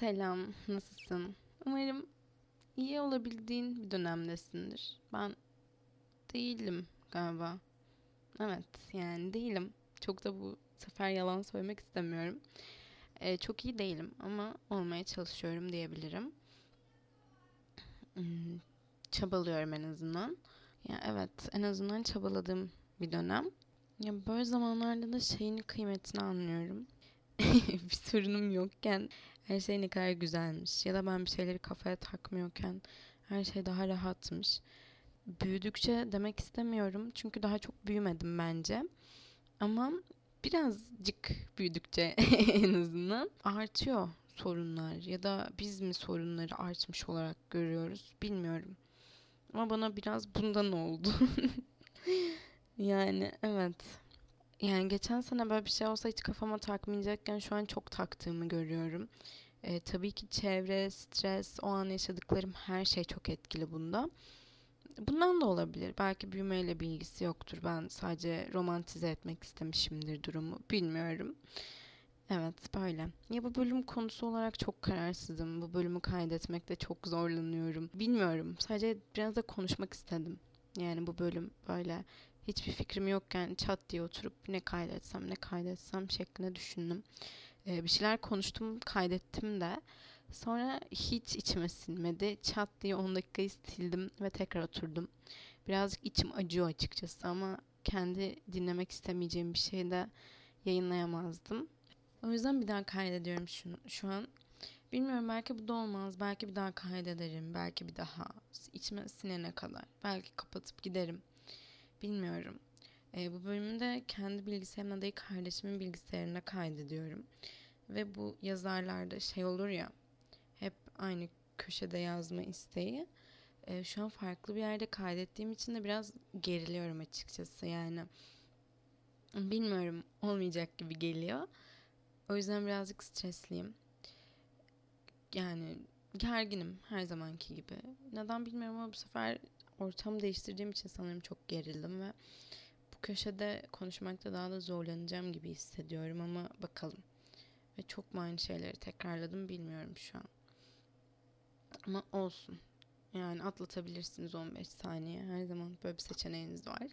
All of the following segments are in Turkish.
Selam, nasılsın? Umarım iyi olabildiğin bir dönemdesindir. Ben değilim galiba. Evet, yani değilim. Çok da bu sefer yalan söylemek istemiyorum. Ee, çok iyi değilim ama olmaya çalışıyorum diyebilirim. Hmm, çabalıyorum en azından. Ya evet, en azından çabaladığım bir dönem. Ya böyle zamanlarda da şeyin kıymetini anlıyorum. bir sorunum yokken her şey ne kadar güzelmiş. Ya da ben bir şeyleri kafaya takmıyorken her şey daha rahatmış. Büyüdükçe demek istemiyorum. Çünkü daha çok büyümedim bence. Ama birazcık büyüdükçe en azından artıyor sorunlar. Ya da biz mi sorunları artmış olarak görüyoruz bilmiyorum. Ama bana biraz bundan oldu. yani evet. Yani geçen sene böyle bir şey olsa hiç kafama takmayacakken şu an çok taktığımı görüyorum. E, tabii ki çevre, stres, o an yaşadıklarım her şey çok etkili bunda. Bundan da olabilir. Belki büyümeyle bir ilgisi yoktur. Ben sadece romantize etmek istemişimdir durumu. Bilmiyorum. Evet böyle. Ya bu bölüm konusu olarak çok kararsızım. Bu bölümü kaydetmekte çok zorlanıyorum. Bilmiyorum. Sadece biraz da konuşmak istedim. Yani bu bölüm böyle hiçbir fikrim yokken çat diye oturup ne kaydetsem ne kaydetsem şeklinde düşündüm. Ee, bir şeyler konuştum kaydettim de sonra hiç içime sinmedi. Çat diye 10 dakikayı sildim ve tekrar oturdum. Birazcık içim acıyor açıkçası ama kendi dinlemek istemeyeceğim bir şey de yayınlayamazdım. O yüzden bir daha kaydediyorum şu, şu an. Bilmiyorum belki bu da olmaz. Belki bir daha kaydederim. Belki bir daha içime sinene kadar. Belki kapatıp giderim. Bilmiyorum. E, bu bölümde kendi bilgisayarımda değil kardeşimin bilgisayarına kaydediyorum. Ve bu yazarlarda şey olur ya hep aynı köşede yazma isteği. E, şu an farklı bir yerde kaydettiğim için de biraz geriliyorum açıkçası yani. Bilmiyorum olmayacak gibi geliyor. O yüzden birazcık stresliyim. Yani gerginim her zamanki gibi. Neden bilmiyorum ama bu sefer ortam değiştirdiğim için sanırım çok gerildim ve bu köşede konuşmakta daha da zorlanacağım gibi hissediyorum ama bakalım. Ve çok mu aynı şeyleri tekrarladım bilmiyorum şu an. Ama olsun. Yani atlatabilirsiniz 15 saniye. Her zaman böyle bir seçeneğiniz var.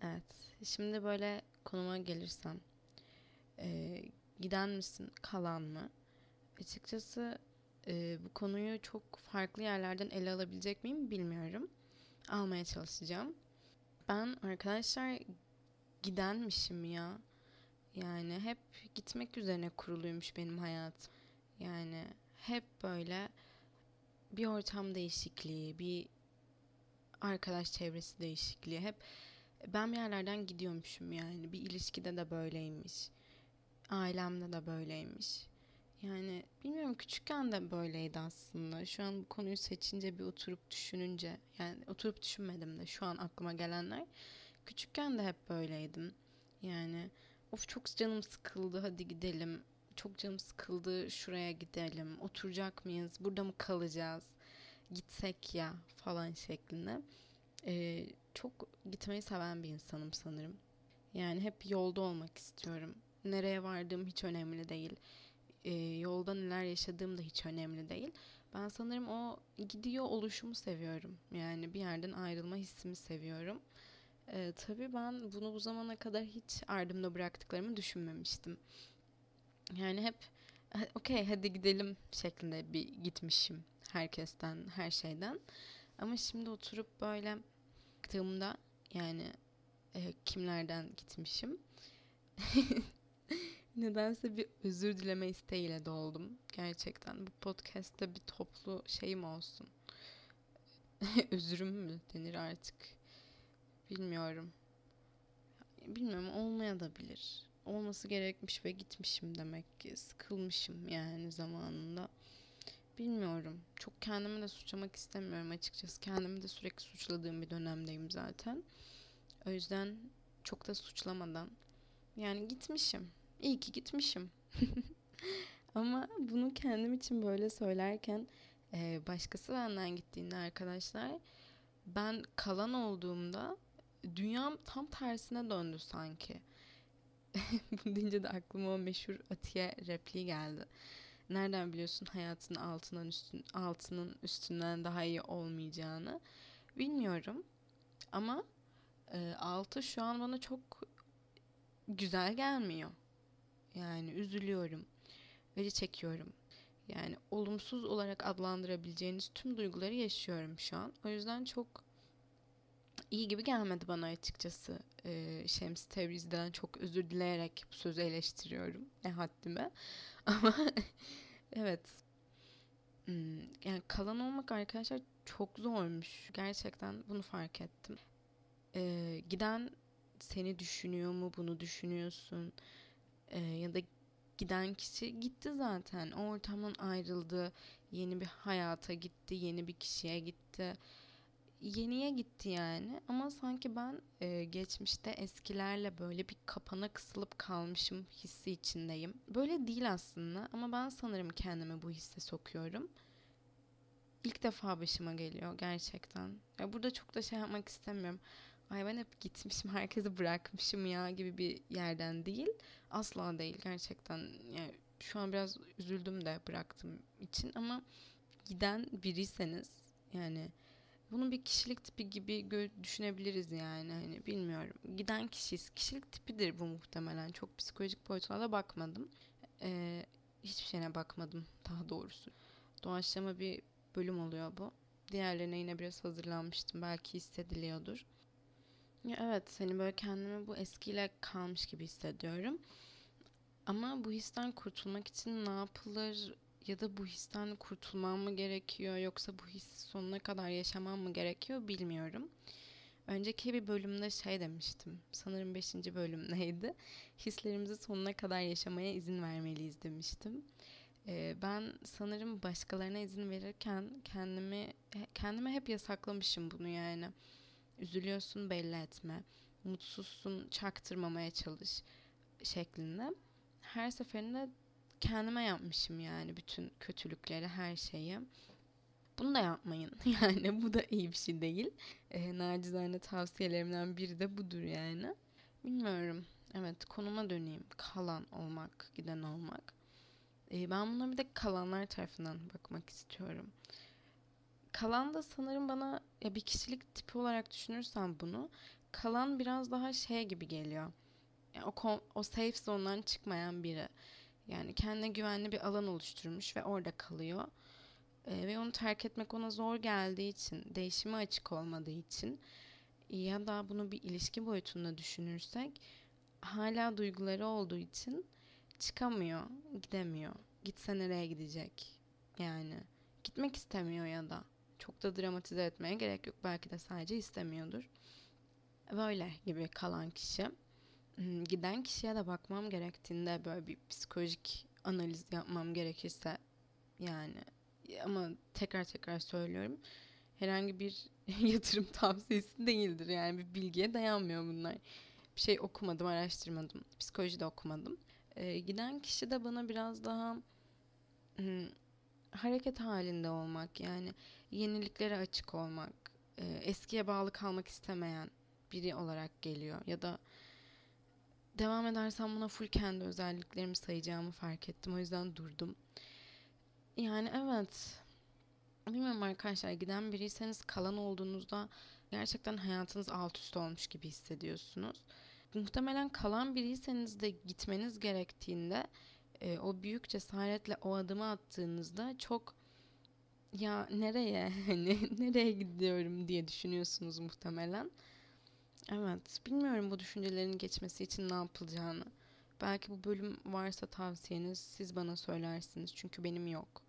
Evet. Şimdi böyle konuma gelirsem. Ee, giden misin, kalan mı? Açıkçası e, bu konuyu çok farklı yerlerden ele alabilecek miyim bilmiyorum almaya çalışacağım. Ben arkadaşlar gidenmişim ya. Yani hep gitmek üzerine kuruluymuş benim hayatım. Yani hep böyle bir ortam değişikliği, bir arkadaş çevresi değişikliği. Hep ben bir yerlerden gidiyormuşum yani. Bir ilişkide de böyleymiş. Ailemde de böyleymiş. Yani bilmiyorum küçükken de böyleydi aslında. Şu an bu konuyu seçince bir oturup düşününce yani oturup düşünmedim de şu an aklıma gelenler. Küçükken de hep böyleydim. Yani of çok canım sıkıldı hadi gidelim. Çok canım sıkıldı şuraya gidelim. Oturacak mıyız? Burada mı kalacağız? Gitsek ya falan şeklinde. Ee, çok gitmeyi seven bir insanım sanırım. Yani hep yolda olmak istiyorum. Nereye vardığım hiç önemli değil e, yolda neler yaşadığım da hiç önemli değil. Ben sanırım o gidiyor oluşumu seviyorum. Yani bir yerden ayrılma hissimi seviyorum. E, tabii ben bunu bu zamana kadar hiç ardımda bıraktıklarımı düşünmemiştim. Yani hep okey hadi gidelim şeklinde bir gitmişim herkesten, her şeyden. Ama şimdi oturup böyle baktığımda yani e, kimlerden gitmişim Nedense bir özür dileme isteğiyle doldum. Gerçekten bu podcast'te bir toplu şeyim olsun. Özürüm mü denir artık? Bilmiyorum. Bilmiyorum olmaya da bilir. Olması gerekmiş ve gitmişim demek ki. Sıkılmışım yani zamanında. Bilmiyorum. Çok kendimi de suçlamak istemiyorum açıkçası. Kendimi de sürekli suçladığım bir dönemdeyim zaten. O yüzden çok da suçlamadan yani gitmişim İyi ki gitmişim. Ama bunu kendim için böyle söylerken e, başkası benden gittiğinde arkadaşlar ben kalan olduğumda dünyam tam tersine döndü sanki. Bunu deyince de aklıma o meşhur Atiye repliği geldi. nereden biliyorsun hayatın altından üstün altının üstünden daha iyi olmayacağını bilmiyorum ama e, altı şu an bana çok güzel gelmiyor yani üzülüyorum acı çekiyorum yani olumsuz olarak adlandırabileceğiniz tüm duyguları yaşıyorum şu an o yüzden çok iyi gibi gelmedi bana açıkçası. Ee, Şems Tebriz'den çok özür dileyerek bu sözü eleştiriyorum. Ne haddime. Ama evet. Hmm, yani kalan olmak arkadaşlar çok zormuş. Gerçekten bunu fark ettim. Ee, giden seni düşünüyor mu? Bunu düşünüyorsun. Ee, ya da giden kişi gitti zaten. O ortamdan ayrıldı. Yeni bir hayata gitti. Yeni bir kişiye gitti yeniye gitti yani ama sanki ben e, geçmişte eskilerle böyle bir kapana kısılıp kalmışım hissi içindeyim. Böyle değil aslında ama ben sanırım kendimi bu hisse sokuyorum. İlk defa başıma geliyor gerçekten. Ya burada çok da şey yapmak istemiyorum. Ay ben hep gitmişim, herkesi bırakmışım ya gibi bir yerden değil. Asla değil gerçekten. Yani şu an biraz üzüldüm de bıraktığım için ama giden biriyseniz yani bunu bir kişilik tipi gibi düşünebiliriz yani hani bilmiyorum. Giden kişiyiz. Kişilik tipidir bu muhtemelen. Çok psikolojik boyutuna da bakmadım. Ee, hiçbir şeyine bakmadım daha doğrusu. Doğaçlama bir bölüm oluyor bu. Diğerlerine yine biraz hazırlanmıştım. Belki hissediliyordur. Evet hani böyle kendimi bu eskiyle kalmış gibi hissediyorum. Ama bu histen kurtulmak için ne yapılır ya da bu histen kurtulmam mı gerekiyor yoksa bu hissi sonuna kadar yaşamam mı gerekiyor bilmiyorum. Önceki bir bölümde şey demiştim. Sanırım 5. bölüm neydi? Hislerimizi sonuna kadar yaşamaya izin vermeliyiz demiştim. Ee, ben sanırım başkalarına izin verirken kendimi kendime hep yasaklamışım bunu yani. Üzülüyorsun belli etme. Mutsuzsun çaktırmamaya çalış şeklinde. Her seferinde kendime yapmışım yani bütün kötülükleri, her şeyi. Bunu da yapmayın. Yani bu da iyi bir şey değil. E, nacizane tavsiyelerimden biri de budur yani. Bilmiyorum. Evet konuma döneyim. Kalan olmak, giden olmak. E, ben buna bir de kalanlar tarafından bakmak istiyorum. Kalan da sanırım bana ya bir kişilik tipi olarak düşünürsem bunu kalan biraz daha şey gibi geliyor. Yani o, o safe zone'dan çıkmayan biri. Yani kendine güvenli bir alan oluşturmuş ve orada kalıyor. E, ve onu terk etmek ona zor geldiği için, değişime açık olmadığı için ya da bunu bir ilişki boyutunda düşünürsek hala duyguları olduğu için çıkamıyor, gidemiyor. Gitse nereye gidecek? Yani gitmek istemiyor ya da çok da dramatize etmeye gerek yok. Belki de sadece istemiyordur. Böyle gibi kalan kişi. Hmm, giden kişiye de bakmam gerektiğinde böyle bir psikolojik analiz yapmam gerekirse yani ama tekrar tekrar söylüyorum herhangi bir yatırım tavsiyesi değildir yani bir bilgiye dayanmıyor bunlar. Bir şey okumadım, araştırmadım. Psikoloji de okumadım. Ee, giden kişi de bana biraz daha hmm, hareket halinde olmak yani yeniliklere açık olmak, e, eskiye bağlı kalmak istemeyen biri olarak geliyor ya da devam edersem buna full kendi özelliklerimi sayacağımı fark ettim. O yüzden durdum. Yani evet. Bilmiyorum arkadaşlar giden biriyseniz kalan olduğunuzda gerçekten hayatınız alt üst olmuş gibi hissediyorsunuz. Muhtemelen kalan biriyseniz de gitmeniz gerektiğinde e, o büyük cesaretle o adımı attığınızda çok ya nereye hani nereye gidiyorum diye düşünüyorsunuz muhtemelen. Evet, bilmiyorum bu düşüncelerin geçmesi için ne yapılacağını. Belki bu bölüm varsa tavsiyeniz siz bana söylersiniz çünkü benim yok.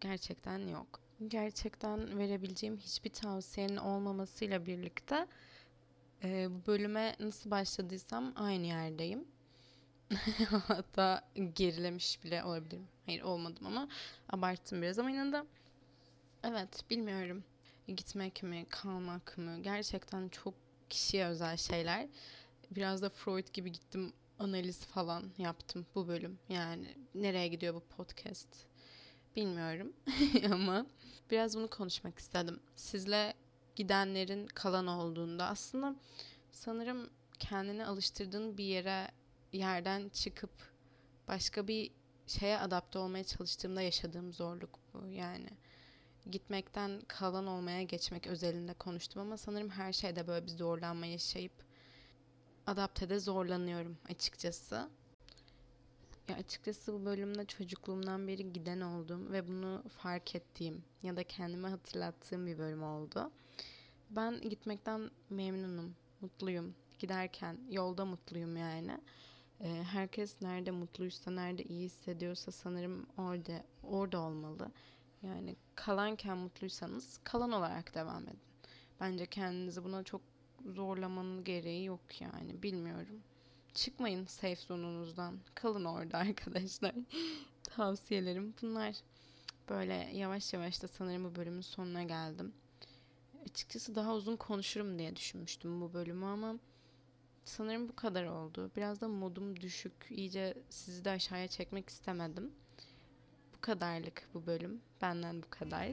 Gerçekten yok. Gerçekten verebileceğim hiçbir tavsiyenin olmamasıyla birlikte e, bu bölüme nasıl başladıysam aynı yerdeyim. Hatta gerilemiş bile olabilirim. Hayır olmadım ama abarttım biraz ama yine de evet bilmiyorum. Gitmek mi, kalmak mı? Gerçekten çok kişiye özel şeyler. Biraz da Freud gibi gittim analiz falan yaptım bu bölüm. Yani nereye gidiyor bu podcast bilmiyorum ama biraz bunu konuşmak istedim. Sizle gidenlerin kalan olduğunda aslında sanırım kendini alıştırdığın bir yere yerden çıkıp başka bir şeye adapte olmaya çalıştığımda yaşadığım zorluk bu yani. Gitmekten kalan olmaya geçmek özelinde konuştum ama sanırım her şeyde böyle bir zorlanma yaşayıp adaptede zorlanıyorum açıkçası. Ya açıkçası bu bölümde çocukluğumdan beri giden oldum ve bunu fark ettiğim ya da kendime hatırlattığım bir bölüm oldu. Ben gitmekten memnunum, mutluyum. Giderken yolda mutluyum yani. Ee, herkes nerede mutluysa, nerede iyi hissediyorsa sanırım orada orada olmalı. Yani kalanken mutluysanız kalan olarak devam edin. Bence kendinizi buna çok zorlamanın gereği yok yani. Bilmiyorum. Çıkmayın safe zonunuzdan. Kalın orada arkadaşlar. Tavsiyelerim bunlar. Böyle yavaş yavaş da sanırım bu bölümün sonuna geldim. Açıkçası daha uzun konuşurum diye düşünmüştüm bu bölümü ama sanırım bu kadar oldu. Biraz da modum düşük. İyice sizi de aşağıya çekmek istemedim. Bu kadarlık bu bölüm. Benden bu kadar.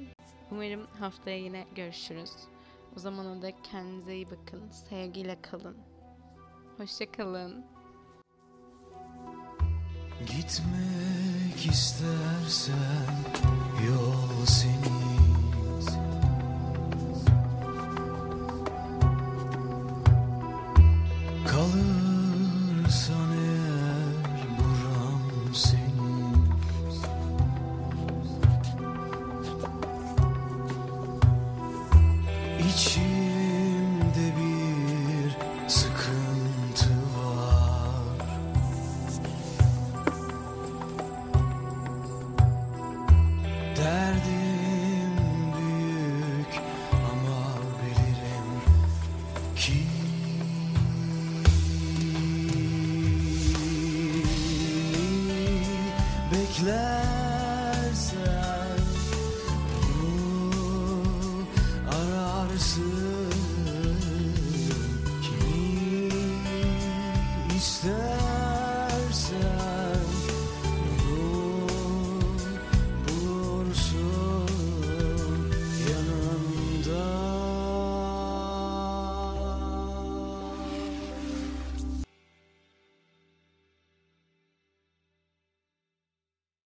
Umarım haftaya yine görüşürüz. O zamana dek kendinize iyi bakın. Sevgiyle kalın. Hoşçakalın. Gitmek istersen yol Haklısın Kimi ister